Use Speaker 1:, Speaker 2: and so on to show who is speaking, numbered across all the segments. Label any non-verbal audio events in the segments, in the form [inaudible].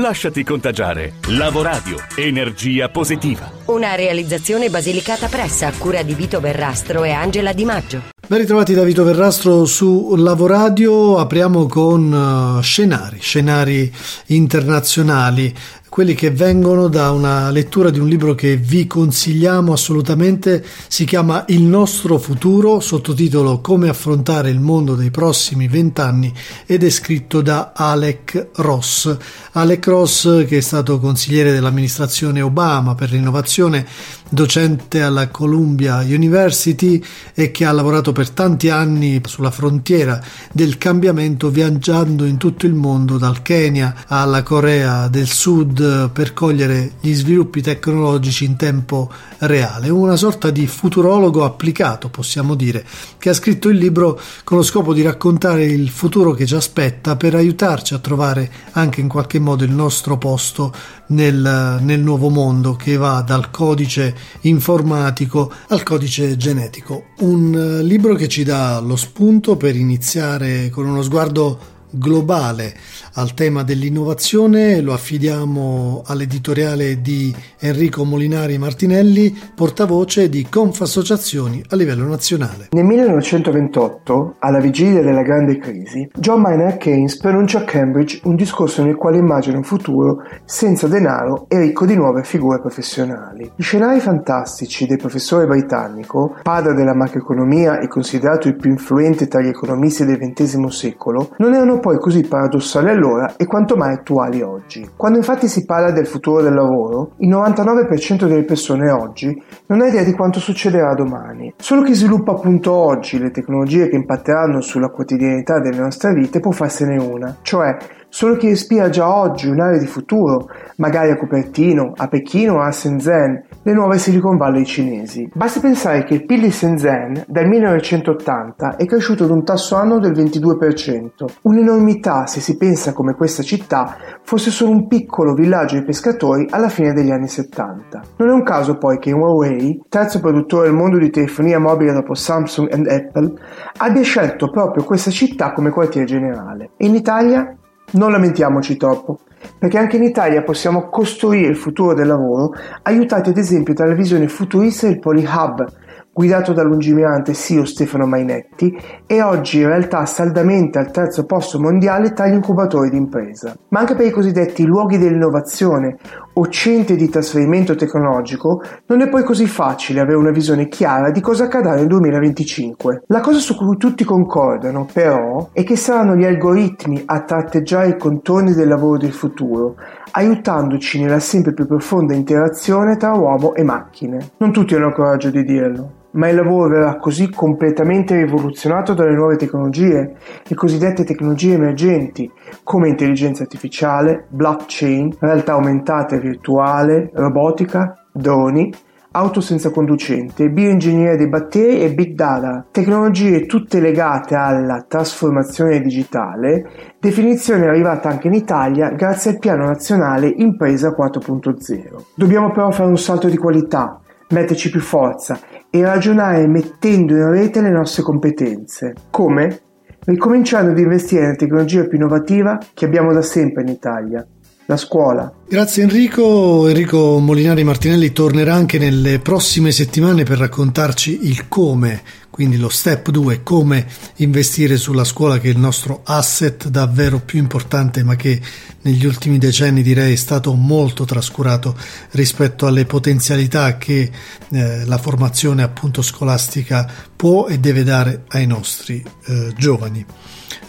Speaker 1: Lasciati contagiare. Lavoradio, energia positiva.
Speaker 2: Una realizzazione basilicata pressa a cura di Vito Verrastro e Angela Di Maggio.
Speaker 3: Ben ritrovati da Vito Verrastro su Lavoradio, apriamo con uh, scenari, scenari internazionali quelli che vengono da una lettura di un libro che vi consigliamo assolutamente, si chiama Il nostro futuro, sottotitolo Come affrontare il mondo dei prossimi vent'anni ed è scritto da Alec Ross. Alec Ross che è stato consigliere dell'amministrazione Obama per l'innovazione, docente alla Columbia University e che ha lavorato per tanti anni sulla frontiera del cambiamento viaggiando in tutto il mondo dal Kenya alla Corea del Sud per cogliere gli sviluppi tecnologici in tempo reale, una sorta di futurologo applicato, possiamo dire, che ha scritto il libro con lo scopo di raccontare il futuro che ci aspetta per aiutarci a trovare anche in qualche modo il nostro posto nel, nel nuovo mondo che va dal codice informatico al codice genetico. Un libro che ci dà lo spunto per iniziare con uno sguardo globale al tema dell'innovazione lo affidiamo all'editoriale di Enrico Molinari Martinelli, portavoce di Confassociazioni a livello nazionale.
Speaker 4: Nel 1928, alla vigilia della grande crisi, John Maynard Keynes pronuncia a Cambridge un discorso nel quale immagina un futuro senza denaro e ricco di nuove figure professionali. Gli scenari fantastici del professore britannico, padre della macroeconomia e considerato il più influente tra gli economisti del XX secolo, non erano poi così paradossali allora e quanto mai attuali oggi. Quando infatti si parla del futuro del lavoro, il 99% delle persone oggi non ha idea di quanto succederà domani. Solo chi sviluppa appunto oggi le tecnologie che impatteranno sulla quotidianità delle nostre vite può farsene una, cioè Solo chi respira già oggi un'area di futuro, magari a Cupertino, a Pechino o a Shenzhen, le nuove Silicon Valley cinesi. Basti pensare che il PIL di Shenzhen dal 1980 è cresciuto ad un tasso annuo del 22%, un'enormità se si pensa come questa città fosse solo un piccolo villaggio di pescatori alla fine degli anni 70. Non è un caso poi che Huawei, terzo produttore del mondo di telefonia mobile dopo Samsung e Apple, abbia scelto proprio questa città come quartier generale. E in Italia non lamentiamoci troppo, perché anche in Italia possiamo costruire il futuro del lavoro aiutati ad esempio dalla visione futurista del Polyhub, guidato dal lungimirante CEO Stefano Mainetti e oggi in realtà saldamente al terzo posto mondiale tra gli incubatori di impresa. Ma anche per i cosiddetti luoghi dell'innovazione o centri di trasferimento tecnologico non è poi così facile avere una visione chiara di cosa accadrà nel 2025. La cosa su cui tutti concordano però è che saranno gli algoritmi a tratteggiare i contorni del lavoro del futuro, aiutandoci nella sempre più profonda interazione tra uomo e macchine. Non tutti hanno il coraggio di dirlo ma il lavoro verrà così completamente rivoluzionato dalle nuove tecnologie, le cosiddette tecnologie emergenti, come intelligenza artificiale, blockchain, realtà aumentata e virtuale, robotica, droni, auto senza conducente, bioingegneria dei batteri e big data, tecnologie tutte legate alla trasformazione digitale, definizione arrivata anche in Italia grazie al piano nazionale Impresa 4.0. Dobbiamo però fare un salto di qualità, metterci più forza e ragionare mettendo in rete le nostre competenze. Come? Ricominciando ad investire nella tecnologia più innovativa che abbiamo da sempre in Italia, la scuola.
Speaker 3: Grazie Enrico. Enrico Molinari Martinelli tornerà anche nelle prossime settimane per raccontarci il come, quindi lo step 2, come investire sulla scuola che è il nostro asset davvero più importante ma che negli ultimi decenni direi è stato molto trascurato rispetto alle potenzialità che eh, la formazione appunto scolastica può e deve dare ai nostri eh, giovani.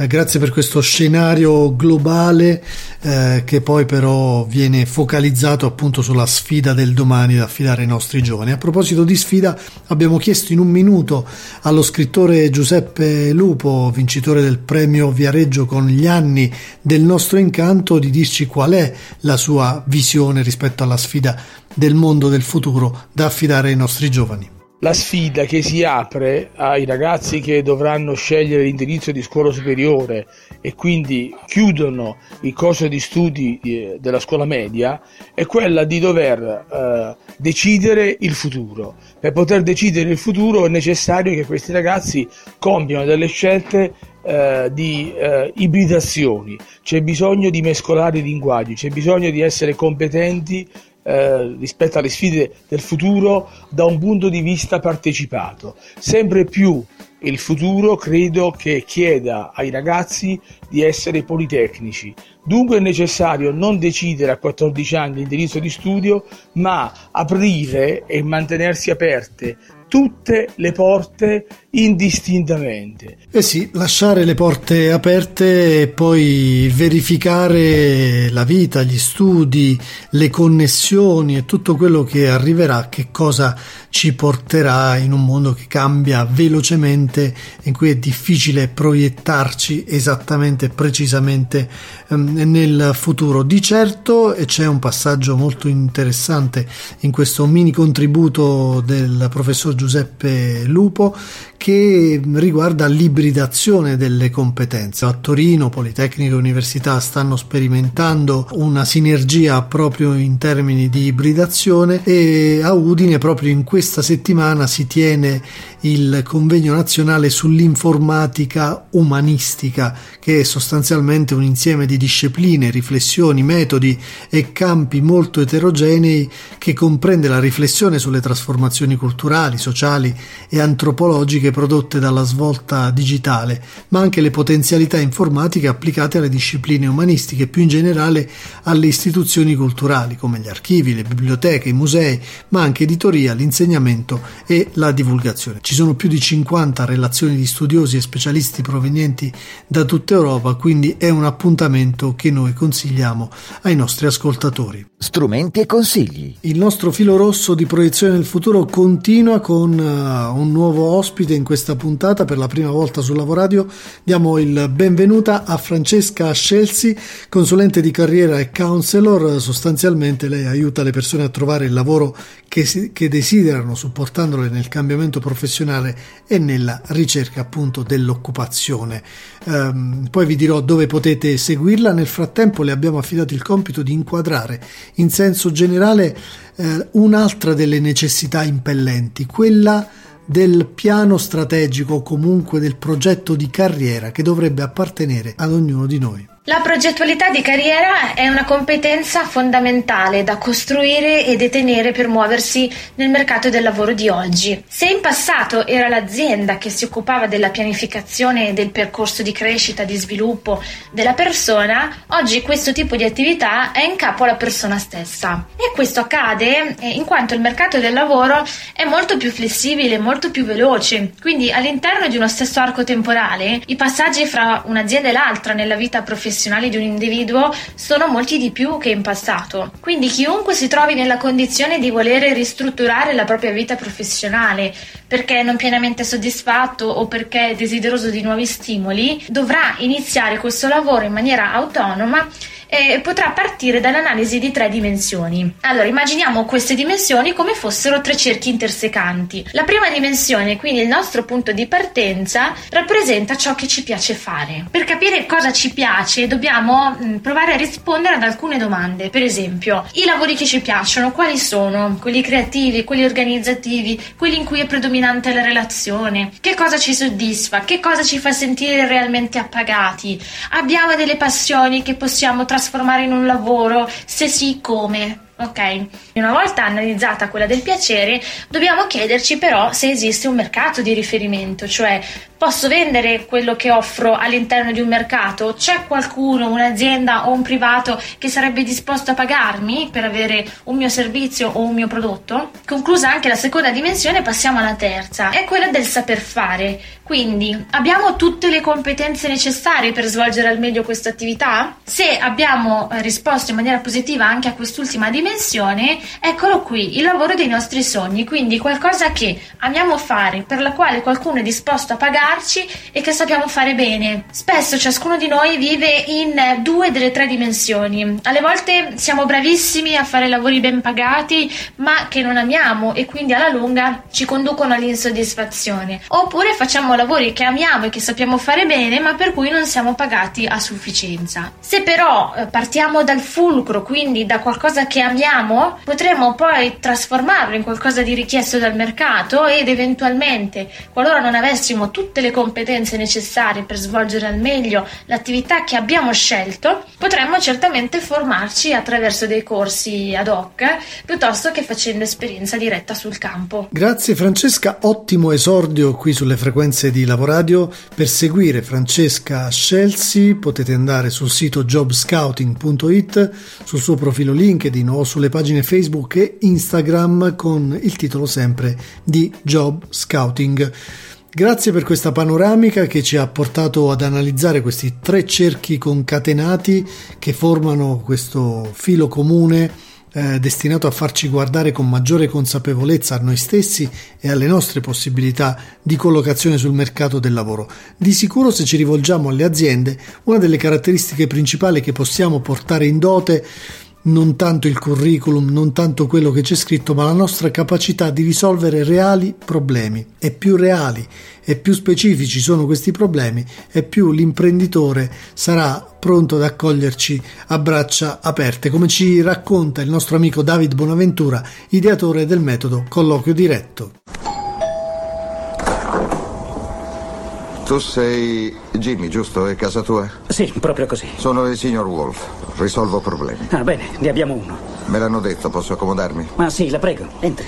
Speaker 3: Eh, grazie per questo scenario globale eh, che poi però viene focalizzato appunto sulla sfida del domani da affidare ai nostri giovani. A proposito di sfida abbiamo chiesto in un minuto allo scrittore Giuseppe Lupo, vincitore del premio Viareggio con gli anni del nostro incanto, di dirci qual è la sua visione rispetto alla sfida del mondo del futuro da affidare ai nostri giovani.
Speaker 5: La sfida che si apre ai ragazzi che dovranno scegliere l'indirizzo di scuola superiore e quindi chiudono il corso di studi eh, della scuola media è quella di dover eh, decidere il futuro. Per poter decidere il futuro è necessario che questi ragazzi compiano delle scelte eh, di eh, ibridazioni, c'è bisogno di mescolare i linguaggi, c'è bisogno di essere competenti eh, rispetto alle sfide del futuro da un punto di vista partecipato. Sempre più il futuro credo che chieda ai ragazzi di essere politecnici. Dunque è necessario non decidere a 14 anni l'indirizzo di studio, ma aprire e mantenersi aperte tutte le porte indistintamente.
Speaker 3: Eh sì, lasciare le porte aperte e poi verificare la vita, gli studi, le connessioni e tutto quello che arriverà, che cosa ci porterà in un mondo che cambia velocemente, in cui è difficile proiettarci esattamente e precisamente um, nel futuro. Di certo c'è un passaggio molto interessante in questo mini contributo del professor Giuseppe Lupo che riguarda l'ibridazione delle competenze. A Torino Politecnica e Università stanno sperimentando una sinergia proprio in termini di ibridazione e a Udine proprio in questa settimana si tiene il convegno nazionale sull'informatica umanistica che è sostanzialmente un insieme di discipline, riflessioni, metodi e campi molto eterogenei che comprende la riflessione sulle trasformazioni culturali, sociali e antropologiche prodotte dalla svolta digitale, ma anche le potenzialità informatiche applicate alle discipline umanistiche e più in generale alle istituzioni culturali come gli archivi, le biblioteche, i musei, ma anche editoria, l'insegnamento e la divulgazione. Ci sono più di 50 relazioni di studiosi e specialisti provenienti da tutta Europa, quindi è un appuntamento che noi consigliamo ai nostri ascoltatori.
Speaker 6: Strumenti e consigli.
Speaker 3: Il nostro filo rosso di proiezione nel futuro continua con uh, un nuovo ospite in questa puntata per la prima volta su Lavoradio. Diamo il benvenuta a Francesca Scelsi, consulente di carriera e counselor. Sostanzialmente lei aiuta le persone a trovare il lavoro che, si, che desiderano, supportandole nel cambiamento professionale e nella ricerca appunto dell'occupazione. Um, poi vi dirò dove potete seguirla. Nel frattempo le abbiamo affidato il compito di inquadrare in senso generale eh, un'altra delle necessità impellenti, quella del piano strategico o comunque del progetto di carriera che dovrebbe appartenere ad ognuno di noi.
Speaker 7: La progettualità di carriera è una competenza fondamentale da costruire e detenere per muoversi nel mercato del lavoro di oggi. Se in passato era l'azienda che si occupava della pianificazione del percorso di crescita, di sviluppo della persona, oggi questo tipo di attività è in capo alla persona stessa. E questo accade eh, in quanto il mercato del lavoro è molto più flessibile, molto più veloce. Quindi all'interno di uno stesso arco temporale i passaggi fra un'azienda e l'altra nella vita professionale professionali di un individuo sono molti di più che in passato. Quindi chiunque si trovi nella condizione di volere ristrutturare la propria vita professionale perché non pienamente soddisfatto o perché desideroso di nuovi stimoli, dovrà iniziare questo lavoro in maniera autonoma e potrà partire dall'analisi di tre dimensioni. Allora, immaginiamo queste dimensioni come fossero tre cerchi intersecanti. La prima dimensione, quindi il nostro punto di partenza, rappresenta ciò che ci piace fare. Per capire cosa ci piace, dobbiamo mm, provare a rispondere ad alcune domande. Per esempio, i lavori che ci piacciono, quali sono? Quelli creativi, quelli organizzativi, quelli in cui è predominante la relazione? Che cosa ci soddisfa? Che cosa ci fa sentire realmente appagati? Abbiamo delle passioni che possiamo trasformare trasformare in un lavoro? Se sì, come? Ok? Una volta analizzata quella del piacere, dobbiamo chiederci però se esiste un mercato di riferimento, cioè Posso vendere quello che offro all'interno di un mercato? C'è qualcuno, un'azienda o un privato che sarebbe disposto a pagarmi per avere un mio servizio o un mio prodotto? Conclusa anche la seconda dimensione, passiamo alla terza, è quella del saper fare. Quindi, abbiamo tutte le competenze necessarie per svolgere al meglio questa attività? Se abbiamo eh, risposto in maniera positiva anche a quest'ultima dimensione, eccolo qui, il lavoro dei nostri sogni, quindi qualcosa che amiamo fare, per la quale qualcuno è disposto a pagare darci e che sappiamo fare bene. Spesso ciascuno di noi vive in due delle tre dimensioni. Alle volte siamo bravissimi a fare lavori ben pagati, ma che non amiamo e quindi alla lunga ci conducono all'insoddisfazione. Oppure facciamo lavori che amiamo e che sappiamo fare bene, ma per cui non siamo pagati a sufficienza. Se però eh, partiamo dal fulcro, quindi da qualcosa che amiamo, potremo poi trasformarlo in qualcosa di richiesto dal mercato ed eventualmente, qualora non avessimo tutte le competenze necessarie per svolgere al meglio l'attività che abbiamo scelto, potremmo certamente formarci attraverso dei corsi ad hoc piuttosto che facendo esperienza diretta sul campo.
Speaker 3: Grazie Francesca, ottimo esordio qui sulle frequenze di Lavoradio. Per seguire Francesca Scelsi potete andare sul sito jobscouting.it, sul suo profilo LinkedIn o sulle pagine Facebook e Instagram con il titolo sempre di Job Scouting. Grazie per questa panoramica che ci ha portato ad analizzare questi tre cerchi concatenati che formano questo filo comune eh, destinato a farci guardare con maggiore consapevolezza a noi stessi e alle nostre possibilità di collocazione sul mercato del lavoro. Di sicuro se ci rivolgiamo alle aziende, una delle caratteristiche principali che possiamo portare in dote non tanto il curriculum, non tanto quello che c'è scritto, ma la nostra capacità di risolvere reali problemi. E più reali e più specifici sono questi problemi, e più l'imprenditore sarà pronto ad accoglierci a braccia aperte, come ci racconta il nostro amico David Bonaventura, ideatore del metodo colloquio diretto.
Speaker 8: Tu sei Jimmy, giusto? È casa tua?
Speaker 9: Sì, proprio così.
Speaker 8: Sono il signor Wolf. Risolvo problemi.
Speaker 9: Ah, bene, ne abbiamo uno.
Speaker 8: Me l'hanno detto, posso accomodarmi?
Speaker 9: Ma sì, la prego, entri.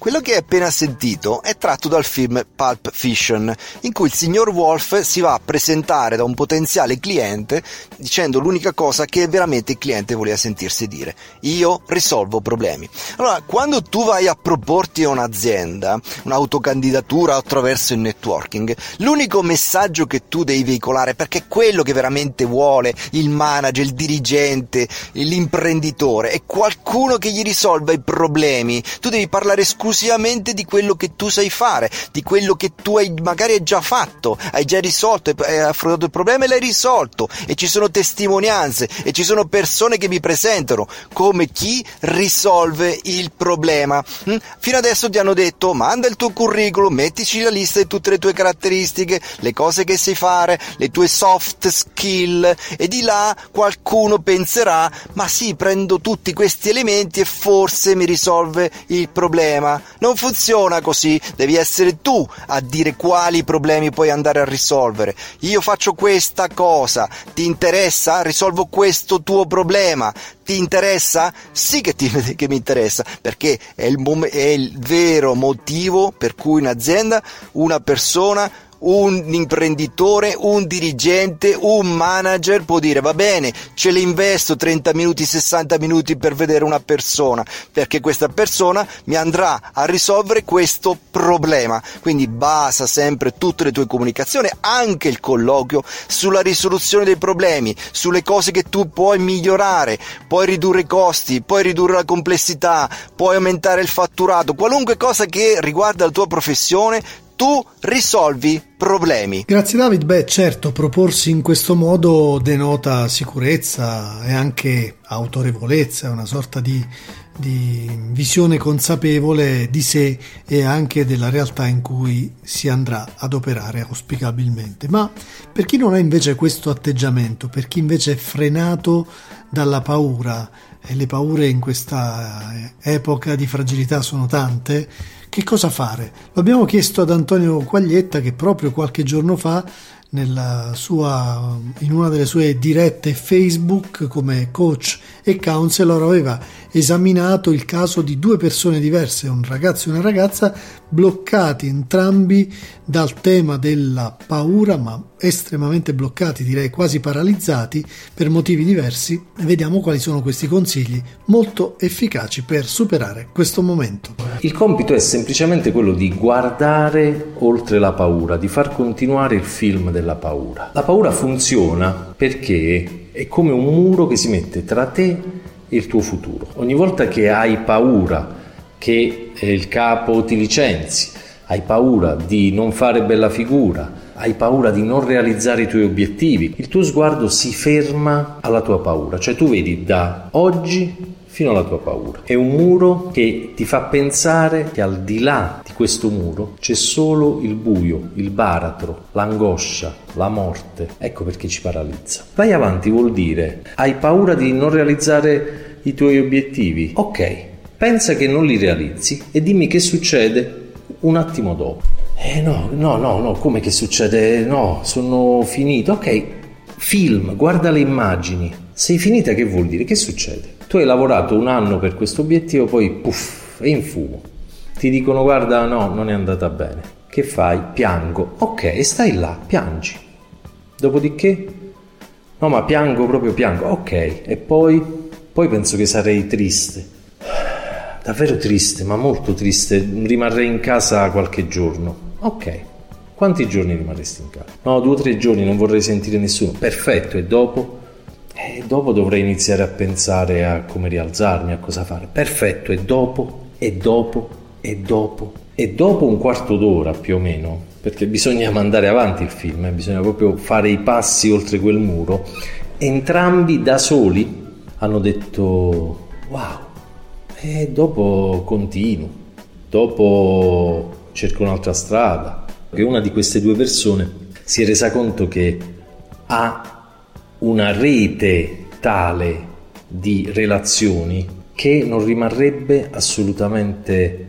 Speaker 10: Quello che hai appena sentito è tratto dal film Pulp Fiction, in cui il signor Wolf si va a presentare da un potenziale cliente dicendo l'unica cosa che veramente il cliente voleva sentirsi dire. Io risolvo problemi. Allora, quando tu vai a proporti a un'azienda, un'autocandidatura attraverso il networking, l'unico messaggio che tu devi veicolare, perché è quello che veramente vuole il manager, il dirigente, l'imprenditore, è qualcuno che gli risolva i problemi. Tu devi parlare esclusivamente esclusivamente di quello che tu sai fare, di quello che tu hai magari già fatto, hai già risolto, hai affrontato il problema e l'hai risolto e ci sono testimonianze e ci sono persone che mi presentano come chi risolve il problema. Mm? Fino adesso ti hanno detto manda il tuo curriculum, mettici la lista di tutte le tue caratteristiche, le cose che sai fare, le tue soft skill e di là qualcuno penserà ma sì prendo tutti questi elementi e forse mi risolve il problema. Non funziona così, devi essere tu a dire quali problemi puoi andare a risolvere. Io faccio questa cosa, ti interessa? Risolvo questo tuo problema. Ti interessa? Sì che, ti, [laughs] che mi interessa, perché è il, è il vero motivo per cui un'azienda, una persona un imprenditore, un dirigente, un manager può dire va bene, ce le investo 30 minuti, 60 minuti per vedere una persona, perché questa persona mi andrà a risolvere questo problema. Quindi basa sempre tutte le tue comunicazioni, anche il colloquio, sulla risoluzione dei problemi, sulle cose che tu puoi migliorare, puoi ridurre i costi, puoi ridurre la complessità, puoi aumentare il fatturato, qualunque cosa che riguarda la tua professione, tu risolvi problemi.
Speaker 3: Grazie David, beh certo, proporsi in questo modo denota sicurezza e anche autorevolezza, una sorta di, di visione consapevole di sé e anche della realtà in cui si andrà ad operare auspicabilmente. Ma per chi non ha invece questo atteggiamento, per chi invece è frenato dalla paura, e le paure in questa epoca di fragilità sono tante, che cosa fare? Lo abbiamo chiesto ad Antonio Quaglietta che proprio qualche giorno fa sua, in una delle sue dirette Facebook come coach e counselor aveva esaminato il caso di due persone diverse, un ragazzo e una ragazza, bloccati entrambi dal tema della paura, ma estremamente bloccati, direi quasi paralizzati per motivi diversi. Vediamo quali sono questi consigli molto efficaci per superare questo momento.
Speaker 11: Il compito è semplicemente quello di guardare oltre la paura, di far continuare il film della paura. La paura funziona perché è come un muro che si mette tra te il tuo futuro. Ogni volta che hai paura che il capo ti licenzi, hai paura di non fare bella figura, hai paura di non realizzare i tuoi obiettivi, il tuo sguardo si ferma alla tua paura, cioè tu vedi da oggi fino alla tua paura. È un muro che ti fa pensare che al di là di questo muro c'è solo il buio, il baratro, l'angoscia, la morte. Ecco perché ci paralizza. Vai avanti vuol dire hai paura di non realizzare i tuoi obiettivi. Ok, pensa che non li realizzi e dimmi che succede un attimo dopo. Eh no, no, no, no, come che succede? No, sono finito. Ok, film, guarda le immagini. Sei finita che vuol dire? Che succede? Tu hai lavorato un anno per questo obiettivo, poi puff, è in fumo. Ti dicono guarda, no, non è andata bene. Che fai? Piango. Ok, stai là, piangi. Dopodiché? No, ma piango proprio piango. Ok, e poi? Poi penso che sarei triste [sighs] davvero triste, ma molto triste. Rimarrei in casa qualche giorno. Ok. Quanti giorni rimarresti in casa? No, due o tre giorni, non vorrei sentire nessuno. Perfetto, e dopo? E dopo dovrei iniziare a pensare a come rialzarmi, a cosa fare. Perfetto, e dopo? E dopo? E dopo? E dopo un quarto d'ora più o meno, perché bisogna mandare avanti il film, eh? bisogna proprio fare i passi oltre quel muro, entrambi da soli hanno detto wow, e dopo continuo, dopo cerco un'altra strada. Che una di queste due persone si è resa conto che ha una rete tale di relazioni che non rimarrebbe assolutamente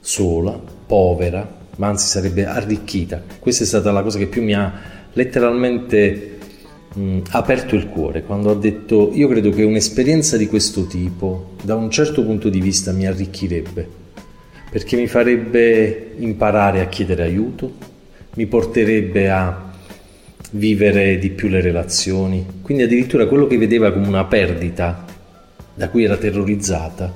Speaker 11: sola, povera, ma anzi sarebbe arricchita. Questa è stata la cosa che più mi ha letteralmente mh, aperto il cuore quando ha detto io credo che un'esperienza di questo tipo da un certo punto di vista mi arricchirebbe perché mi farebbe imparare a chiedere aiuto, mi porterebbe a vivere di più le relazioni, quindi addirittura quello che vedeva come una perdita da cui era terrorizzata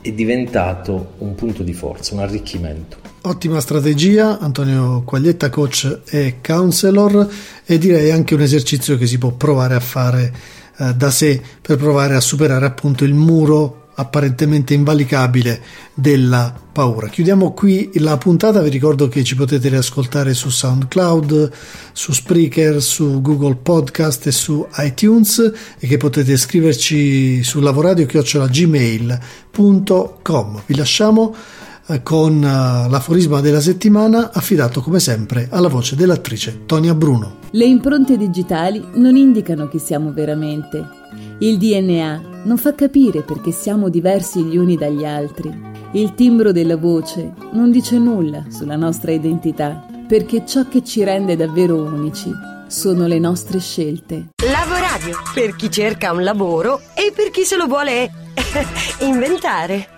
Speaker 11: è diventato un punto di forza, un arricchimento.
Speaker 3: Ottima strategia, Antonio Quaglietta, coach e counselor, e direi anche un esercizio che si può provare a fare eh, da sé per provare a superare appunto il muro apparentemente invalicabile della paura. Chiudiamo qui la puntata, vi ricordo che ci potete riascoltare su SoundCloud, su Spreaker, su Google Podcast e su iTunes e che potete scriverci su lavoradio-gmail.com. Vi lasciamo eh, con uh, l'aforisma della settimana affidato come sempre alla voce dell'attrice Tonia Bruno.
Speaker 12: Le impronte digitali non indicano chi siamo veramente. Il DNA non fa capire perché siamo diversi gli uni dagli altri. Il timbro della voce non dice nulla sulla nostra identità, perché ciò che ci rende davvero unici sono le nostre scelte.
Speaker 2: Lavoradio, per chi cerca un lavoro e per chi se lo vuole [laughs] inventare.